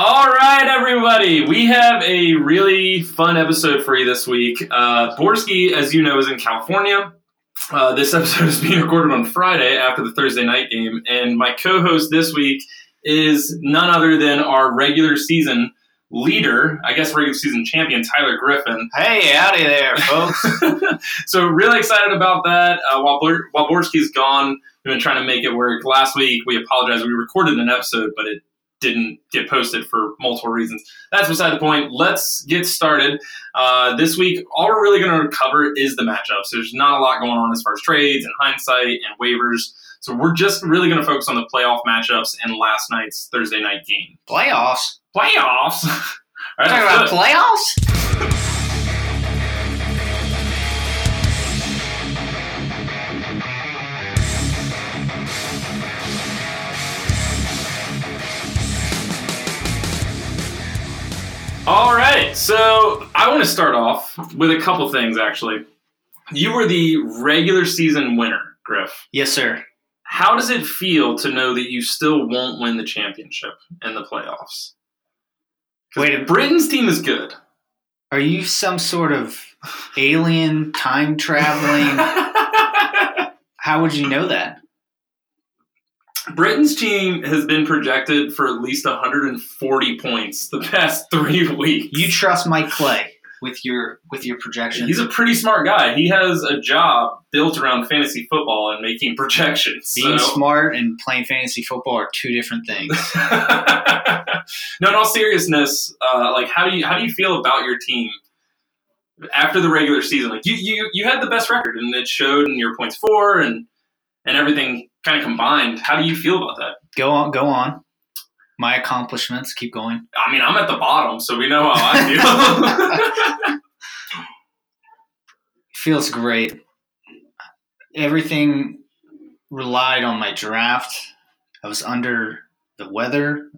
All right, everybody. We have a really fun episode for you this week. Uh, Borski, as you know, is in California. Uh, this episode is being recorded on Friday after the Thursday night game, and my co-host this week is none other than our regular season leader, I guess regular season champion, Tyler Griffin. Hey, howdy there, folks. so really excited about that. Uh, while Bor- while Borski's gone, we've been trying to make it work. Last week, we apologize. We recorded an episode, but it didn't get posted for multiple reasons. That's beside the point. Let's get started. Uh, this week, all we're really going to cover is the matchups. There's not a lot going on as far as trades and hindsight and waivers. So we're just really going to focus on the playoff matchups and last night's Thursday night game. Playoffs? Playoffs? All right, Talking about playoffs? All right, so I want to start off with a couple things actually. You were the regular season winner, Griff. Yes, sir. How does it feel to know that you still won't win the championship in the playoffs? Wait a- Britain's team is good. Are you some sort of alien time traveling? How would you know that? Britain's team has been projected for at least 140 points the past three weeks. You trust Mike Clay with your with your projections? He's a pretty smart guy. He has a job built around fantasy football and making projections. Being so- smart and playing fantasy football are two different things. no, in all seriousness, uh, like how do you how do you feel about your team after the regular season? Like you you you had the best record, and it showed in your points for and and everything kind of combined. How do you feel about that? Go on, go on. My accomplishments. Keep going. I mean, I'm at the bottom, so we know how I feel. Feels great. Everything relied on my draft. I was under the weather,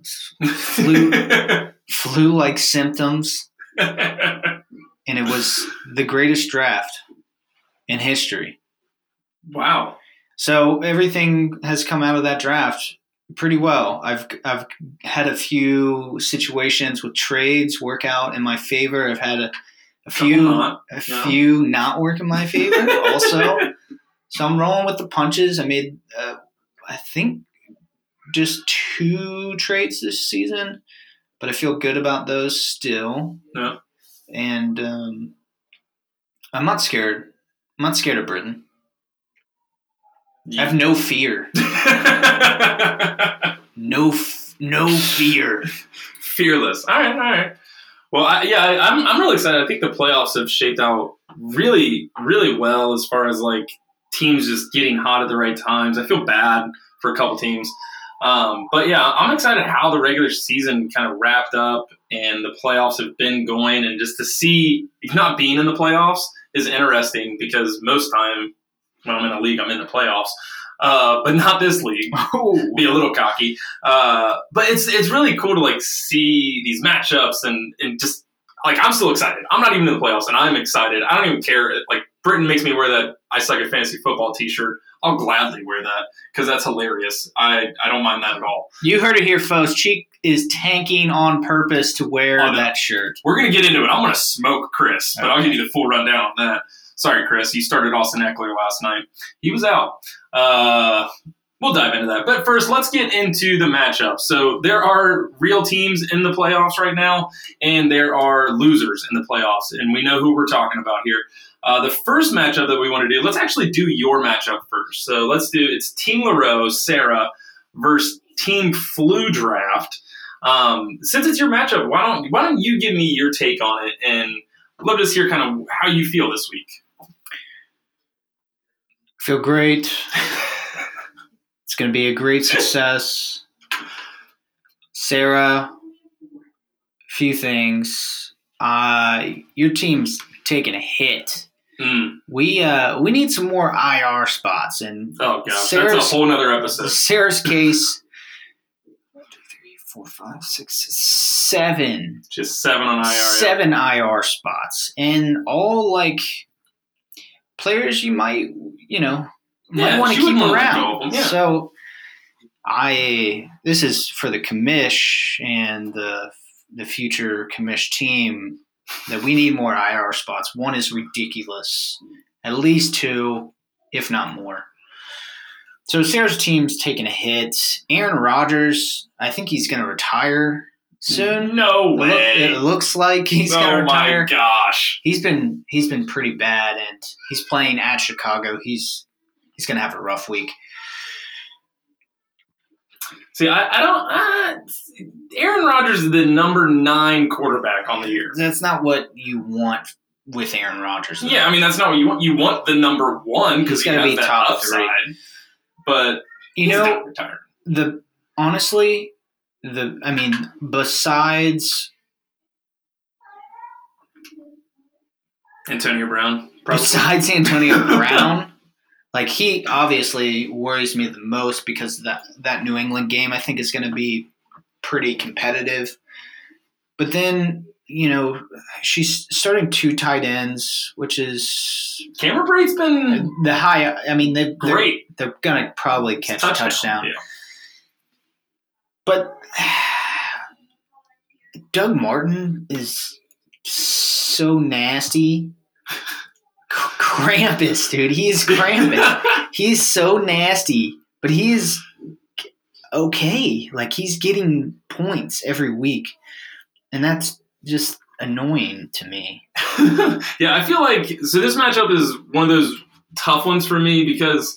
flu flu like symptoms, and it was the greatest draft in history. wow. So everything has come out of that draft pretty well. I've I've had a few situations with trades work out in my favor. I've had a, a few not, a no. few not work in my favor also. so I'm rolling with the punches. I made uh, I think just two trades this season, but I feel good about those still. Yeah. And um, I'm not scared. I'm not scared of Britain. I have no fear. No, f- no fear. Fearless. All right, all right. Well, I, yeah, I, I'm I'm really excited. I think the playoffs have shaped out really, really well as far as like teams just getting hot at the right times. I feel bad for a couple teams, um, but yeah, I'm excited how the regular season kind of wrapped up and the playoffs have been going, and just to see not being in the playoffs is interesting because most time when I'm in a league, I'm in the playoffs, uh, but not this league be a little cocky. Uh, but it's it's really cool to like see these matchups and and just like I'm still excited. I'm not even in the playoffs and I'm excited. I don't even care. Like Britain makes me wear that I suck at fantasy football T-shirt. I'll gladly wear that because that's hilarious. I I don't mind that at all. You heard it here, folks. Cheek is tanking on purpose to wear Oh, no. that shirt. We're gonna get into it. I'm gonna smoke Chris, but I'll give you the full rundown on that. Sorry, Chris. You started Austin Ekeler last night. He was out. Uh, we'll dive into that. But first, let's get into the matchup. So there are real teams in the playoffs right now, and there are losers in the playoffs, and we know who we're talking about here. Uh, the first matchup that we want to do, let's actually do your matchup first. So let's do it's Team LaRoe, Sarah, versus Team Flu Draft. Um, since it's your matchup, why don't why don't you give me your take on it and love to hear kind of how you feel this week. Feel great. It's going to be a great success. Sarah, a few things. Uh, your team's taking a hit. Mm. We uh, we need some more IR spots, and Oh gosh, Sarah's- that's a whole nother episode. Sarah's case. one, two, three, four, five, six, seven. Just seven on IR. seven IR spots, and all like players you might you know might Yeah, want to keep wouldn't wanna let go around. yeah. So I this is for the commish and the the future commish team that we need more IR spots. One is ridiculous. At least two, if not more. So Sarah's team's taking a hit. Aaron Rodgers, I think he's going to retire soon. No It look- way. It looks like he's going to retire. oh my gosh. He's been he's been pretty bad, and he's playing at Chicago. He's he's going to have a rough week. See, I, I don't. Uh, Aaron Rodgers is the number nine quarterback on the year. That's not what you want with Aaron Rodgers. Yeah, I mean that's not what you want. You want the number one because He's he gotta has be that top upside. three. But you he's know the honestly the I mean besides Antonio Brown. Probably. besides Antonio Brown, like he obviously worries me the most because that that New England game I think is going to be pretty competitive. But then you know she's starting two tight ends, which is Cameron Brate's been the high. I mean they they're, great. they're gonna probably catch a touchdown. Yeah. But Doug Martin is so nasty. Krampus, dude. He's Krampus. he's so nasty, but he is okay. Like he's getting points every week, and that's just annoying to me. yeah, I feel like so. This matchup is one of those tough ones for me because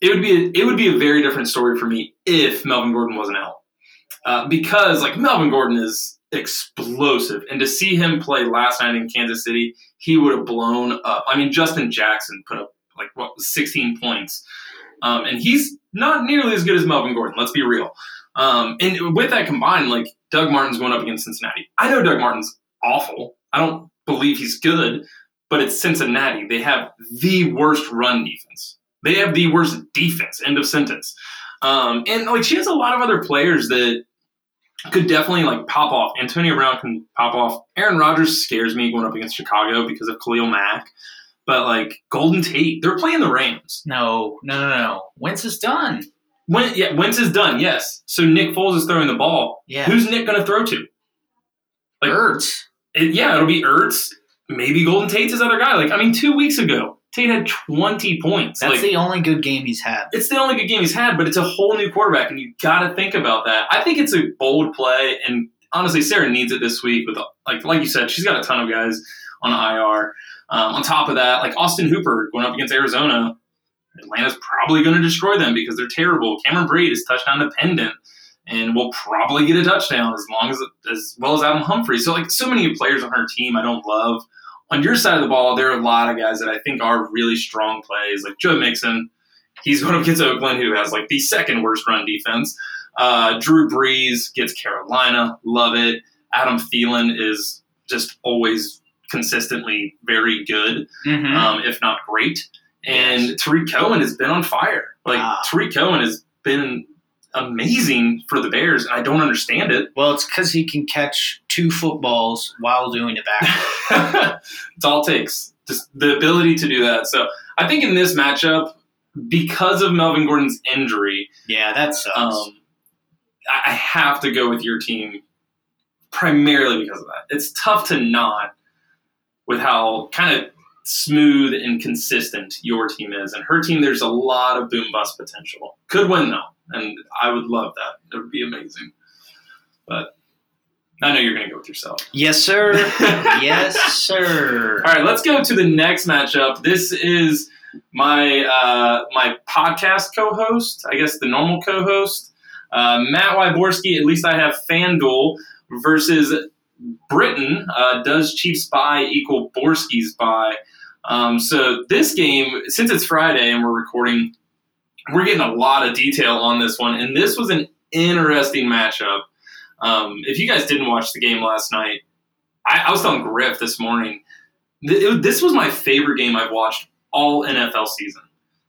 it would be a, it would be a very different story for me if Melvin Gordon wasn't out. Uh, because like Melvin Gordon is explosive, and to see him play last night in Kansas City, he would have blown up. I mean, Justin Jackson put up like what 16 points, um, and he's not nearly as good as Melvin Gordon. Let's be real. Um, and with that combined, like Doug Martin's going up against Cincinnati. I know Doug Martin's awful. I don't believe he's good, but it's Cincinnati. They have the worst run defense. They have the worst defense. End of sentence. Um, and like she has a lot of other players that could definitely like pop off. Antonio Brown can pop off. Aaron Rodgers scares me going up against Chicago because of Khalil Mack. But like Golden Tate, they're playing the Rams. No, no, no, no. Wentz is done. When yeah, Wentz is done. Yes. So Nick Foles is throwing the ball. Yeah, Who's Nick going to throw to? like- Ertz. It, yeah, it'll be Ertz. Maybe Golden Tate's his other guy. Like I mean, two weeks ago, Tate had twenty points. That's like, the only good game he's had. it's the only good game he's had, but it's a whole new quarterback, and you got to think about that. I think it's a bold play, and honestly, Sarah needs it this week. With like like you said, she's got a ton of guys on IR. Um, on top of that, like Austin Hooper going up against Arizona, Atlanta's probably going to destroy them because they're terrible. Cameron Brate is touchdown dependent, and will probably get a touchdown as long as as well as Adam Humphrey. So like so many players on her team, I don't love. On your side of the ball, there are a lot of guys that I think are really strong plays, like Joe Mixon. He's going up against Oakland, who has like the second worst run defense. Uh, Drew Brees gets Carolina, love it. Adam Thielen is just always consistently very good, Mhm. um, if not great. And Tarik Cohen has been on fire. Like Ah. Tarik Cohen has been amazing for the Bears, and I don't understand it. well, it's because he can catch two footballs while doing it back. it's all it takes. Just the ability to do that. So I think in this matchup, because of Melvin Gordon's injury, yeah, that sucks. um, I I have to go with your team primarily because of that. It's tough to not with how kind of smooth and consistent your team is. And her team, there's a lot of boom bust potential. Could win though, and I would love that. It would be amazing. But I know you're going to go with yourself. yes, sir. yes, sir. All right, let's go to the next matchup. This is my uh, my podcast co-host, I guess the normal co-host, uh, Matt Wyborski. At least I have FanDuel versus Britain. Uh, does Chiefs buy equal Borski's buy? Um, so this game, since it's Friday and we're recording, we're getting a lot of detail on this one, and this was an interesting matchup. Um, if you guys didn't watch the game last night, I, I was telling Griff this morning. th- it- this was my favorite game I've watched all NFL season.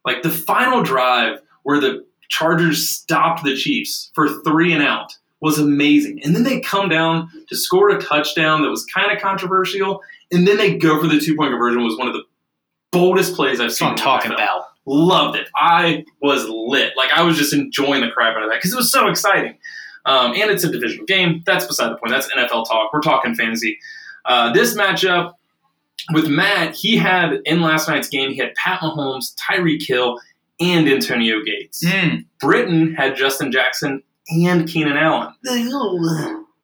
Like the final drive where the Chargers stopped the Chiefs for three and out was amazing. And then they come down to score a touchdown that was kind of controversial. And then they go for the two point conversion was one of the boldest plays I've That's seen. what I'm talking NFL. about. Loved it. I was lit. Like I was just enjoying the crap out of that because it was so exciting. Um, and it's a divisional game. That's beside the point. That's NFL talk. We're talking fantasy. Uh, this matchup with Matt, he had in last night's game, he had Pat Mahomes, Tyreek Hill, and Antonio Gates. Mm. Britain had Justin Jackson and Keenan Allen.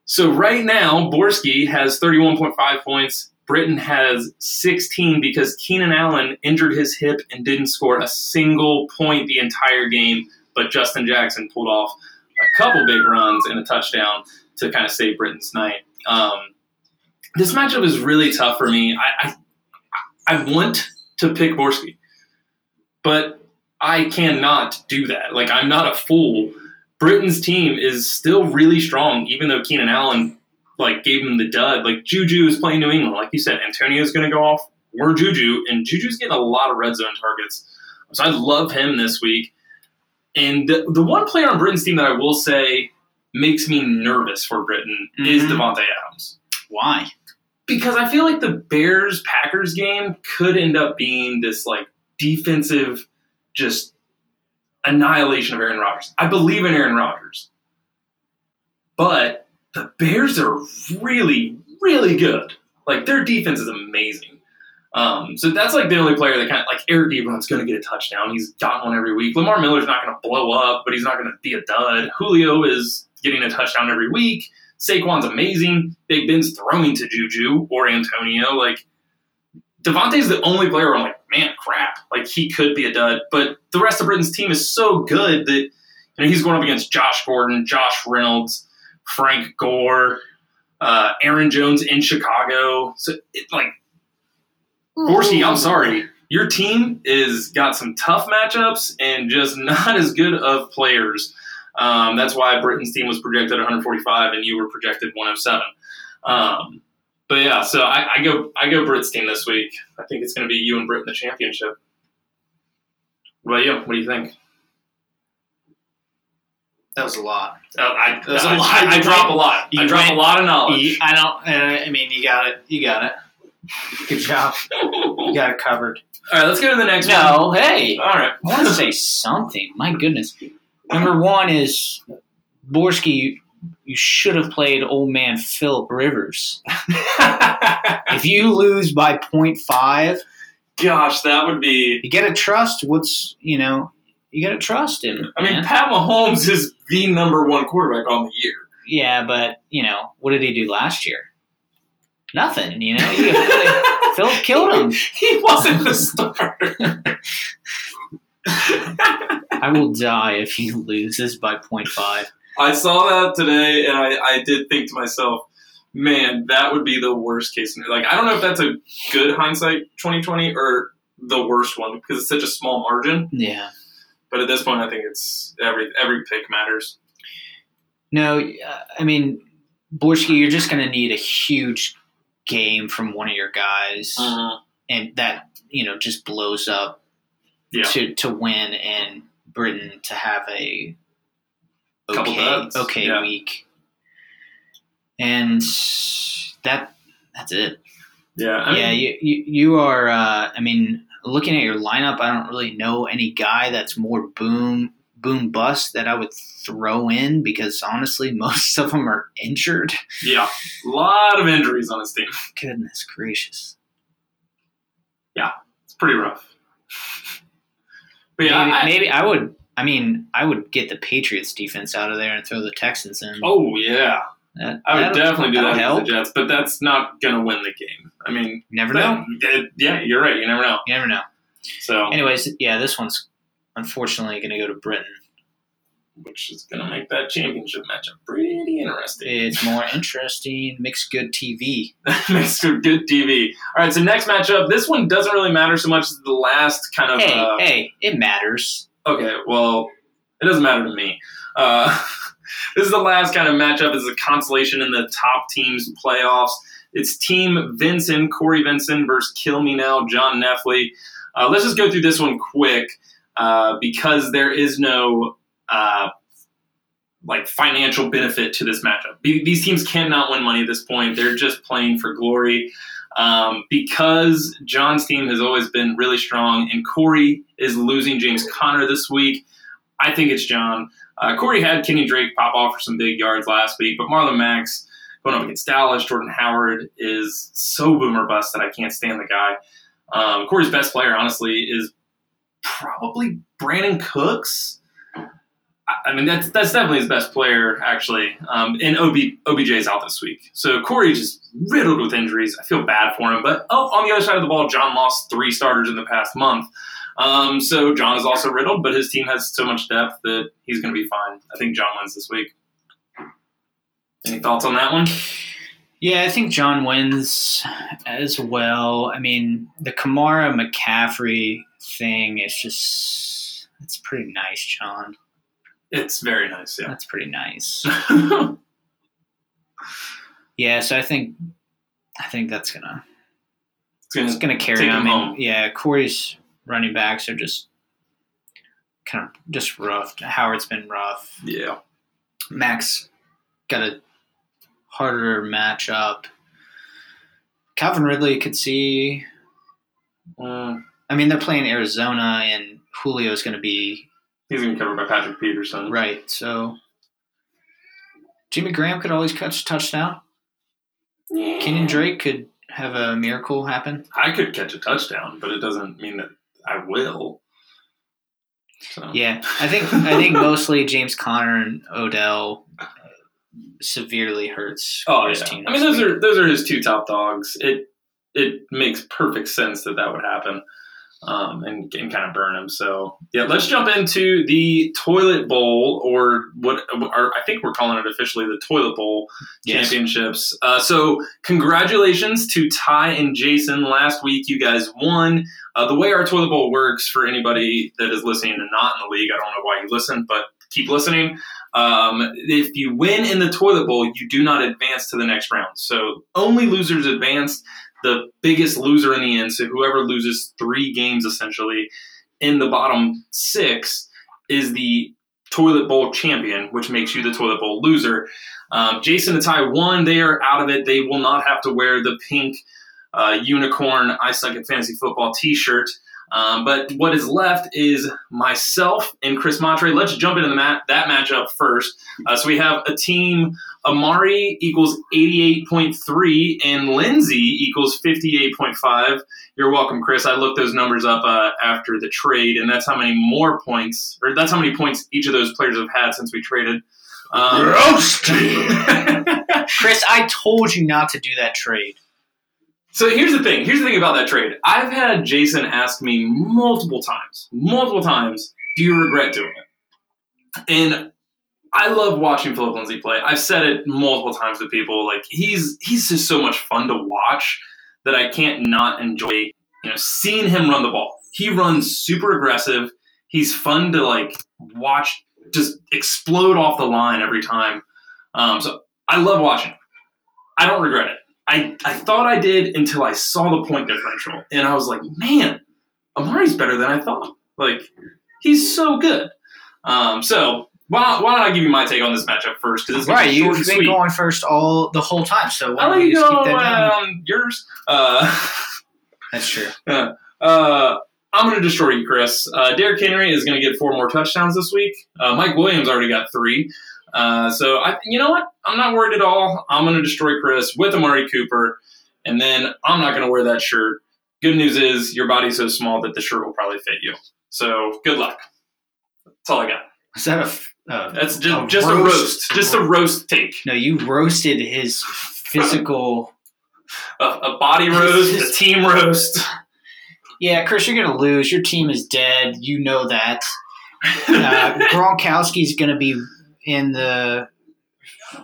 So right now, Borski has 31.5 points. Britain has 16 because Keenan Allen injured his hip and didn't score a single point the entire game, but Justin Jackson pulled off a couple big runs and a touchdown to kind of save Britain's night. Um, this matchup is really tough for me. I, I I want to pick Borski, but I cannot do that. Like I'm not a fool. Britain's team is still really strong, even though Keenan Allen like gave him the dud. Like Juju is playing New England, like you said. Antonio's going to go off. We're Juju, and Juju's getting a lot of red zone targets. So I love him this week. And the, the one player on Britain's team that I will say makes me nervous for Britain is Mhm. Davante Adams Why? because I feel like the Bears Packers game could end up being this like defensive just annihilation of Aaron Rodgers. I believe in Aaron Rodgers. But the Bears are really, really good. Like their defense is amazing. Um, so that's like the only player that kind of like Eric Ebron's going to get a touchdown. He's got one every week. Lamar Miller's not going to blow up, but he's not going to be a dud. Julio is getting a touchdown every week. Saquon's amazing. Big Ben's throwing to Juju or Antonio. Like Davante's the only player where I'm like, man, crap. Like he could be a dud. But the rest of Britain's team is so good that you know he's going up against Josh Gordon, Josh Reynolds, Frank Gore, uh, Aaron Jones in Chicago. So it, like Borski, I'm sorry. Your team is got some tough matchups and just not as good of players. Um, that's why Britain's team was projected 145 and you were projected 107. Um, but yeah, so I, I go I go Brit's team this week. I think it's going to be you and Brit in the championship. What about you? What do you think? That was a lot. Uh, I, a I, lot. I, I drop a went- lot. I you drop a lot of knowledge. You- I don't. Uh, I mean, you got it. You got it. Good job. You got it covered. All right, let's go to the next one. No, hey. All right. I want to say something. My goodness. Number one is Borski. You, you should have played old man Philip Rivers. If you lose by 0.5, Gosh, that would be. you got to trust what's you know. You got to trust him. I mean, man. Pat Mahomes is the number one quarterback on the year. yeah, but you know what did he do last year? Nothing. You know, You- Philip killed him. he wasn't the starter. I will die if he loses by 0.5. I saw that today, and I, I did think to myself, man, that would be the worst case scenario. Like, I don't know if that's a good hindsight 2020 or the worst one because it's such a small margin. Yeah. But at this point, I think it's every every pick matters. No, uh, I mean, Borski, you're just going to need a huge game from one of your guys, and that you know just blows up Yeah. to to win and Britain to have a okay okay yeah. week, and that that's it. Yeah, I yeah, you, you you are. Uh, I mean, looking at your lineup, I don't really know any guy that's more boom boom bust that I would throw in because honestly, most of them are injured. yeah, a lot of injuries on his team. Goodness gracious. Yeah, it's pretty rough. But yeah, maybe, I- maybe I would. I mean, I would get the Patriots defense out of there and throw the Texans in. oh yeah, That- I would definitely do that help. the Jets, but that's not gonna win the game. I mean, You never know. yeah, you're right. You never know. You never know. So, Anyways, yeah, this one's unfortunately going to go to Britain. which is gonna make that championship matchup pretty interesting. It's more interesting. Makes good TV. Makes good TV. All right, so next matchup. This one doesn't really matter so much as the last kind of. Hey, uh, hey, it matters. Okay, well, it doesn't matter to me. Uh, this is the last kind of matchup. It's a consolation in the top teams playoffs. It's Team Vincent, Corey Vincent versus Kill Me Now, John Neffley. Uh, let's just go through this one quick uh, because there is no uh, like financial benefit to this matchup. The- These teams cannot win money at this point. They're just playing for glory. Um, because John's team has always been really strong, and Corey is losing James Conner this week. I think it's John. Uh, Corey had Kenny Drake pop off for some big yards last week, but Marlon Mack's going up against Dallas, Jordan Howard is so boomer bust that I can't stand the guy. Um, Corey's best player, honestly, is probably Brandin Cooks. I- mean, that's that's definitely his best player, actually. Um, and OB, OBJ's out this week. So Corey just riddled with injuries. I feel bad for him. But oh, on the other side of the ball, John lost three starters in the past month. Um, so John is also riddled, but his team has so much depth that he's going to be fine. I think John wins this week. Any thoughts on that one? Yeah, I think John wins as well. I mean, the Kamara McCaffrey thing is just it's pretty nice, John. It's very nice, yeah. That's pretty nice. Yeah, so I think I think that's gonna It's gonna- it's gonna carry on. I mean, yeah, Corey's running backs are just kind of just rough. Howard's been rough. yeah. Mack's got a harder matchup. Calvin Ridley could see. Mm, I mean, they're playing Arizona, and Julio's going to be he's going to be covered by Patrick Peterson. right. So Jimmy Graham could always catch a touchdown. Kenyan Drake could have a miracle happen. I could catch a touchdown, but it doesn't mean that I will. So. Yeah, I think I think mostly James Conner and Odell severely hurts Oh yeah. team. I mean, those week. are those are his two top dogs. It it makes perfect sense that that would happen, um, and and kind of burn them. So yeah, let's jump into the toilet bowl, or what? Or I think we're calling it officially the toilet bowl Yes. championships. Uh, so congratulations to Ty and Jason. Last week, you guys won. Uh, the way our toilet bowl works for anybody that is listening and not in the league, I don't know why you listen, but keep listening. Um, if you win in the toilet bowl, you do not advance to the next round. So only losers advance. The biggest loser in the end, so whoever loses three games essentially in the bottom six, is the toilet bowl champion, which makes you the toilet bowl loser. Um, Jason and Ty won. They are out of it. They will not have to wear the pink uh, unicorn I suck at fantasy football T-shirt. Um, but what is left is myself and Chris Montre. Let's jump into the mat- that matchup first. Uh, so we have a team Amari equals 88.3 and Lindsay equals 58.5. You're welcome, Chris. I looked those numbers up uh, after the trade, and that's how many more points, or that's how many points each of those players have had since we traded. Um, Chris, I told you not to do that trade. So here's the thing. Here's the thing about that trade. I've had Jason ask me multiple times, multiple times, do you regret doing it? And I love watching Phillip Lindsay play. I've said it multiple times to people. Like he's he's just so much fun to watch that I can't not enjoy, you know, seeing him run the ball. He runs super aggressive. He's fun to like watch just explode off the line every time. Um, so I love watching. him. I don't regret it. I, I thought I did until I saw the point differential, and I was like, man, Amari's better than I thought. Like, he's so good. Um, so why not, why don't I give you my take on this matchup first? Because Right, you've been sweet. going first all the whole time. So why I'll let you go keep that down? on yours. Uh, That's true. uh, I'm going to destroy you, Chris. Uh, Derrick Henry is going to get four more touchdowns this week. Uh, Mike Williams already got three. Uh, so I, you know what? I'm not worried at all. I'm going to destroy Chris with Amari Cooper, and then I'm not going to wear that shirt. Good news is your body's so small that the shirt will probably fit you. So good luck. That's all I got. Is that a? Uh, That's just A just a roast. roast, just a roast take, no, you roasted his physical. a, a body roast, a team roast. Yeah, Chris, you're gonna lose. Your team is dead. You know that. Uh, Gronkowski's gonna be in the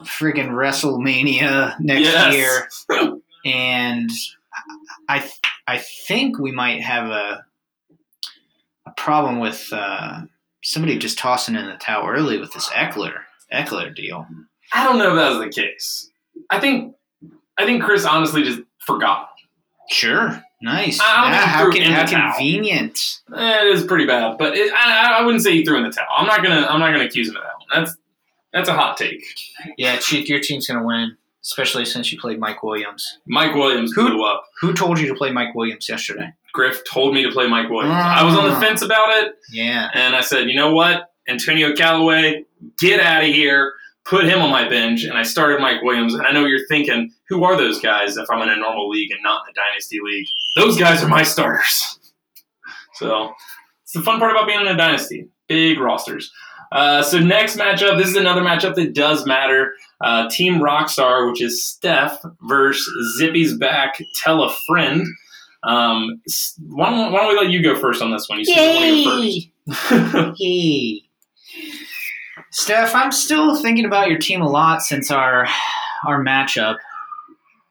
friggin' WrestleMania next Yes. year, and I I think we might have a a problem with uh, somebody just tossing in the towel early with this Ekeler Ekeler deal. I don't know if that was the case. I think I think Chris honestly just forgot. Sure, nice. I don't Ah, how in how convenient. Eh, it is pretty bad, but it, I, I wouldn't say he threw in the towel. I'm not gonna I'm not gonna accuse him of that one. That's that's a hot take. Yeah, Chief, your team's gonna win. especially since you played Mike Williams. Mike Williams Who- blew up. Who told you to play Mike Williams yesterday? Griff told me to play Mike Williams. I was on the Ah. fence about it, Yeah. and I said, you know what, Antonio Callaway, get out of here. Put him on my bench, and I started Mike Williams. And I know you're thinking, who are those guys? If I'm in a normal league and not in a dynasty league, those guys are my starters. So it's the fun part about being in a dynasty. Big rosters. Uh, so next matchup, this is another matchup that does matter. Uh, Team Rockstar, which is Steph versus Zippy's back. Tell a friend. Um, why, don't, why don't we let you go first on this one? You seem to want first. Yay! Steph, I'm still thinking about your team a lot since our our matchup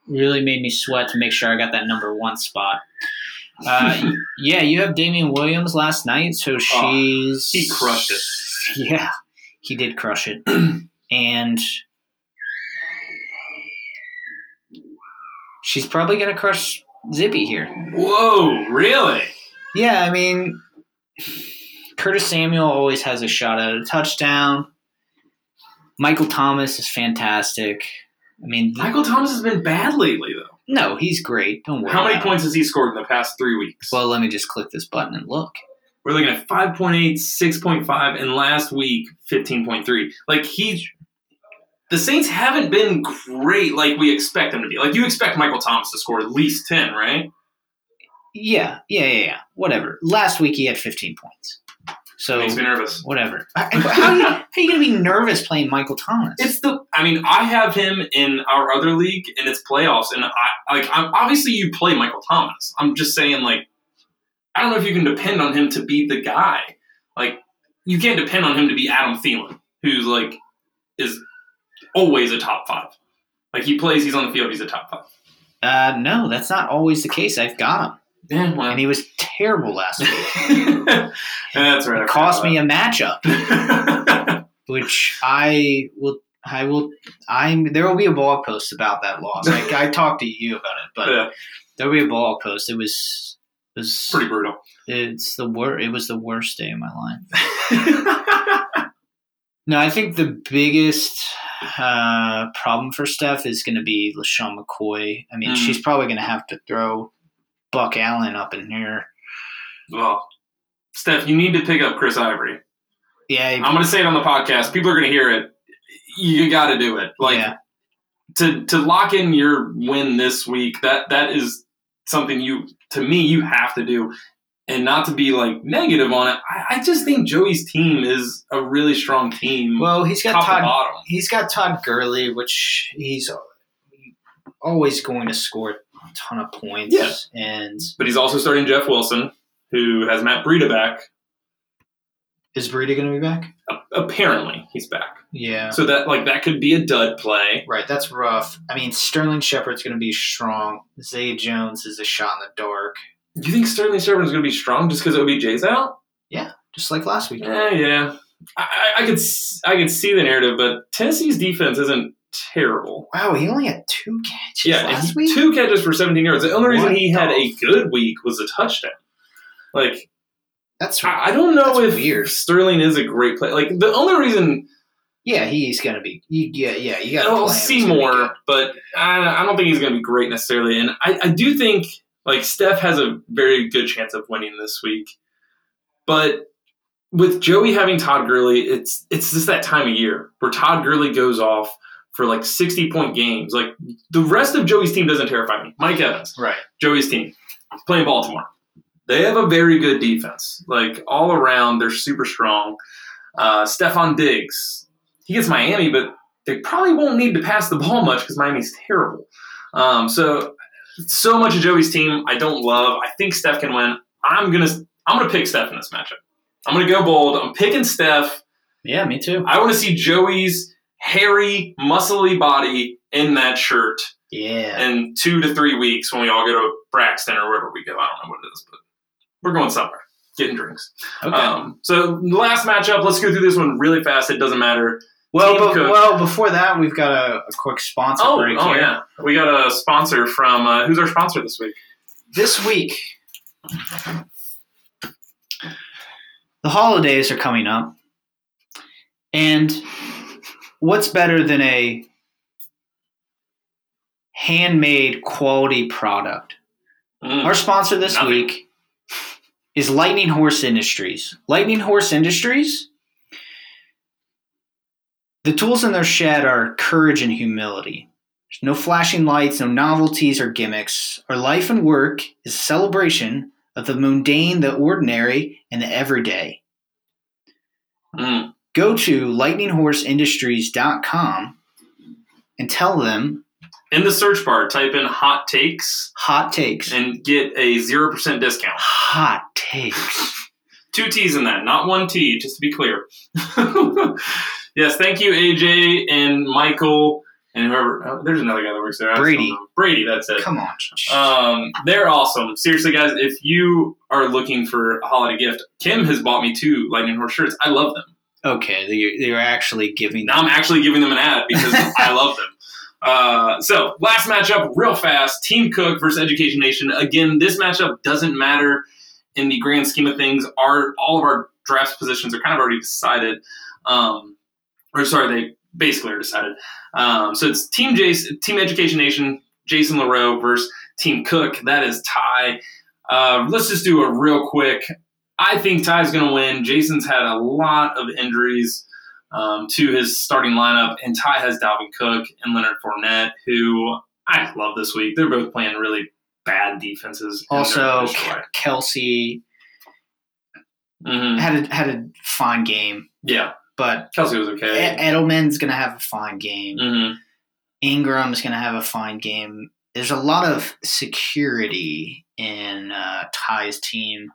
really made me sweat to make sure I got that number one spot. Uh, yeah, you have Damien Williams last night, so she's he crushed it. Yeah, he did crush it, and she's probably gonna crush Zippy here. Whoa, really? Yeah, I mean, Curtis Samuel always has a shot at a touchdown. Michael Thomas is fantastic. I mean, Michael Thomas has been bad lately, though. no, he's great. Don't worry. How many points has he scored in the past three weeks? Well, let me just click this button and look. We're looking at 5.8, 6.5, and last week, 15.3. Like, he's. The Saints haven't been great like we expect them to be. Like, you expect Michael Thomas to score at least 10, right? Yeah, yeah, yeah, yeah. Whatever. Last week he had 15 points. So Makes me nervous. whatever. How are you, how are you going to be nervous playing Michael Thomas? It's the. I mean, I have him in our other league, and it's playoffs, and I like. I'm obviously you play Michael Thomas. I'm just saying, like, I don't know if you can depend on him to be the guy. Like, you can't depend on him to be Adam Thielen, who's like is always a top five. Like he plays, he's on the field, he's a top five. uh, no, that's not always the case. I've got him, Yeah, well, and he was terrible last week. that's right. It cost me a matchup. which I will. I will. I'm. There will be a blog post about that loss. Like I talked to you about it, but yeah, there will be a blog post. It was. Was. pretty brutal. It's the wor. It was the worst day of my life. No, I think the biggest uh, problem for Steph is going to be LeSean McCoy. I mean, Mm. she's probably going to have to throw Buck Allen up in here. well, Steph, you need to pick up Chris Ivory. Yeah, I'm going to say it on the podcast. People are going to hear it. You got to do it. Like yeah. to to lock in your win this week. That that is something you to me you have to do. And not to be like negative on it, I, I just think Joey's team is a really strong team. Well, he's got Todd he's got Todd Gurley, which he's always going to score a ton of points. Yeah. And But he's also starting Jeff Wilson, who has Matt Breida back. Is Breida going to be back? Apparently, he's back. Yeah. So that like that could be a dud play. Right, that's rough. I mean, Sterling Shepard's going to be strong. Zay Jones is a shot in the dark, Do you think Sterling Shepard's going to be strong just because OBJ's out? Yeah, just like last week. Yeah, yeah. I, I I could I could see the narrative, but Tennessee's defense isn't terrible. Wow, he only had two catches Yeah, last he- week. two catches for 17 yards. The only reason What he had a good week was a touchdown. Like That's I, I don't know if weird. Sterling is a great player. Like the only reason yeah, he's going to be. Yeah, yeah, you got oh, to I'll see more, but I, I don't think he's going to be great necessarily. And I, I do think like Steph has a very good chance of winning this week, but with Joey having Todd Gurley, it's it's just that time of year where Todd Gurley goes off for like sixty point games. Like the rest of Joey's team doesn't terrify me. Mike Evans, Right. Joey's team, playing Baltimore. They have a very good defense. Like all around, they're super strong. Uh, Stefon Diggs, he gets Miami, but they probably won't need to pass the ball much because Miami's terrible. Um, so, so much of Joey's team I don't love. I think Steph can win. I'm gonna I'm gonna pick Steph in this matchup. I'm gonna go bold. I'm picking Steph. Yeah, me too. I want to see Joey's hairy, muscly body in that shirt Yeah. in two to three weeks when we all go to Braxton or wherever we go. I don't know what it is, but we're going somewhere, getting drinks. Okay. Um, so last matchup, let's go through this one really fast. It doesn't matter. well, but, well, before that, we've got a, a quick sponsor Oh, break oh here. yeah, we got a sponsor from uh, who's our sponsor this week? This week, the holidays are coming up, and what's better than a handmade quality product. Mm. Our sponsor this Nothing. week is Lightning Horse Industries. Lightning Horse Industries, the tools in their shed are courage and humility. There's no flashing lights, no novelties or gimmicks. Our life and work is a celebration of the mundane, the ordinary, and the everyday. Mm. Go to lightninghorseindustries.com and tell them In the search bar, type in hot takes hot takes. and get a 0% discount. hot takes. Two T's in that, not one T, just to be clear. yes, thank you, AJ and Michael and whoever. Oh, there's another guy that works there. I just Brady. know. Brady, that's it. Come on. Um, they're awesome. Seriously, guys, if you are looking for a holiday gift, Kim has bought me two Lightning Horse shirts. I love them. Okay, they're, they're actually giving. Now I'm actually giving them an ad because I love them. Uh, so last matchup, real fast, Team Cook versus Education Nation. Again, this matchup doesn't matter in the grand scheme of things. Our all of our draft positions are kind of already decided. Um, or sorry, they basically are decided. Um, so it's Team Jason, Team Education Nation, Jason LaRoe versus Team Cook. That is Ty. Uh, let's just do a real quick. I think Ty's going to win. Jason's had a lot of injuries um, to his starting lineup, and Ty has Dalvin Cook and Leonard Fournette, who I love this week. They're both playing really bad defenses. Also. Kelce Mhm. had a, had a fine game, yeah, but Kelce was okay. Edelman's going to have a fine game. hmm Ingram's going to have a fine game. There's a lot of security in uh, Ty's team.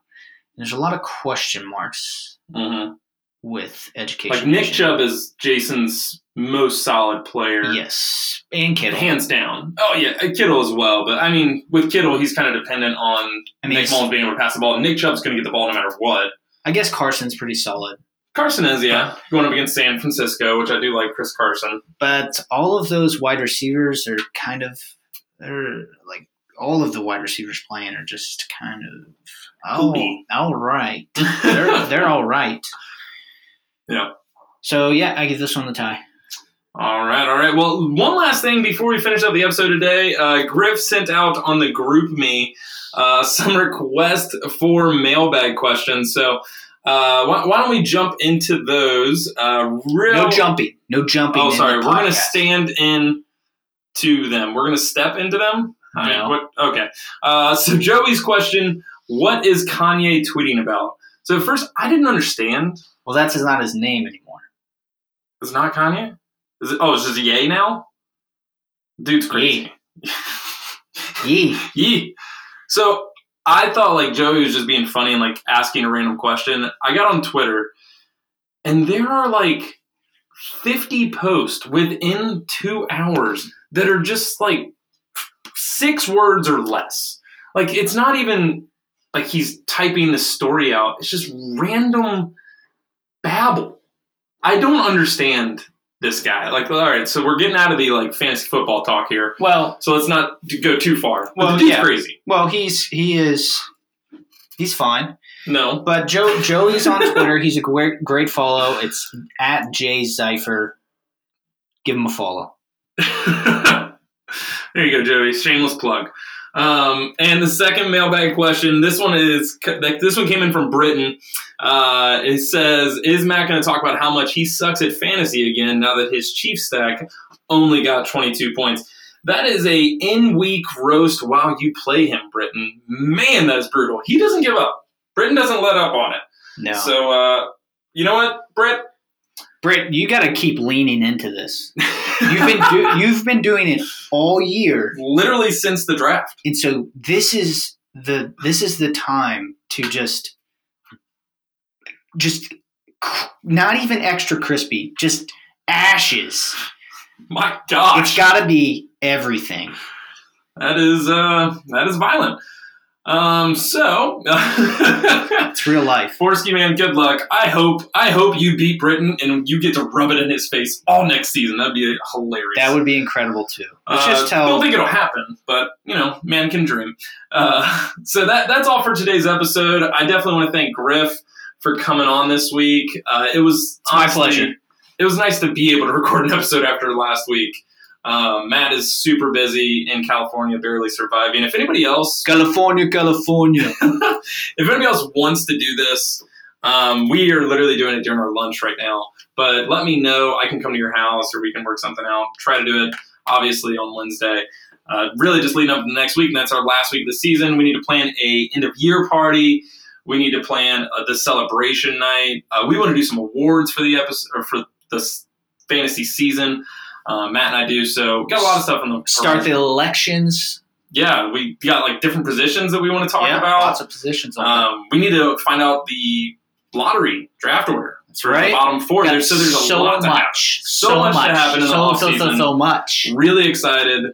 There's a lot of question marks hmm with education. Like Nick Chubb is Jason's most solid player. Yes, and Kittle. Hands down. Oh yeah, uh, Kittle as well. But I mean, with Kittle, he's kind of dependent on I mean, Nick Mullens being able to pass the ball. Nick Chubb's going to get the ball no matter what. I guess Carson's pretty solid. Carson is, yeah, going up against San Francisco, which I do like Chris Carson. but all of those wide receivers are kind of they're like all of the wide receivers playing are just kind of oh Poopy. all right they're they're all right Yeah. so yeah I give this one the tie All right, all right. Well, one last thing before we finish up the episode today. Uh, Griff sent out on the GroupMe uh, some requests for mailbag questions. So uh, why, why don't we jump into those? Uh, real, no jumping no jumping Oh, sorry. We're going to stand in to them. We're going to step into them. I mean, what, okay. Uh, so Joey's question: What is Kanye tweeting about? So first, I didn't understand. Well that's not his name anymore It's not Kanye. Is it? Oh, it's just Ye now. Dude's crazy. Yee. Yee. So I thought like Joey was just being funny and like asking a random question. I got on Twitter, and there are like 50 posts within two hours that are just like six words or less. Like it's not even like he's typing the story out. It's just random babble. I don't understand this guy. Like, all right, so we're getting out of the like fantasy football talk here. well So let's not go too far. Well, dude's yeah. crazy. well he's he is he's fine No. but Joe Joey's on Twitter he's a great great follow it's at Jay Zeifer give him a follow there you go, Joey. Shameless plug. Um, and the second mailbag question. This one is like this one came in from Britain. Uh, it says, "Is Matt going to talk about how much he sucks at fantasy again now that his Chief stack only got 22 points?" That is a in week roast while you play him, Britain. Man, that is brutal. He doesn't give up. Britain doesn't let up on it. no So, uh, you know what, Britt? Britt, you got to keep leaning into this. You've been do- you've been doing it all year, Literally since the draft. and so this is the this is the time to just just cr- not even extra crispy, just ashes. My gosh. It's got to be everything. That is uh that is violent. Um so It's real life. Borski man, good luck. I hope I hope you beat Britain and you get to rub it in his face all next season. That'd be hilarious. That would be incredible too. Let's Uh, just tell. Don't think it'll happen, but you know, man can dream. Uh, so that that's all for today's episode. I definitely want to thank Griff for coming on this week. Uh, it was It's my pleasure. It was nice to be able to record an episode after last week. Um, Matt is super busy in California, barely surviving. If anybody else, California, California. if anybody else wants to do this, um, we are literally doing it during our lunch right now. But let me know. I can come to your house, or we can work something out. Try to do it obviously on Wednesday. Uh, really, just leading up to the next week, and that's our last week of the season. We need to plan a end of year party. We need to plan uh, the celebration night. Uh, we want to do some awards for the episode or for this fantasy season. Uh, Matt and I do so. Got a lot of stuff on the Start the elections. yeah. We got like different positions that we want to talk yeah, about. lots of positions on. Um, we need to find out the lottery draft order. That's the right. bottom four. There's, so there's a so lot to happen. much, So much to happen in the so, so, so, so much. Really excited.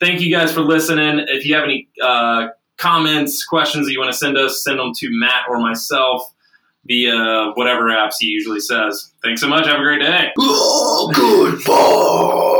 Thank you guys for listening. If you have any uh, comments, questions that you want to send us, send them to Matt or myself via whatever apps he usually says. Thanks so much. Have a great day. Oh, goodbye.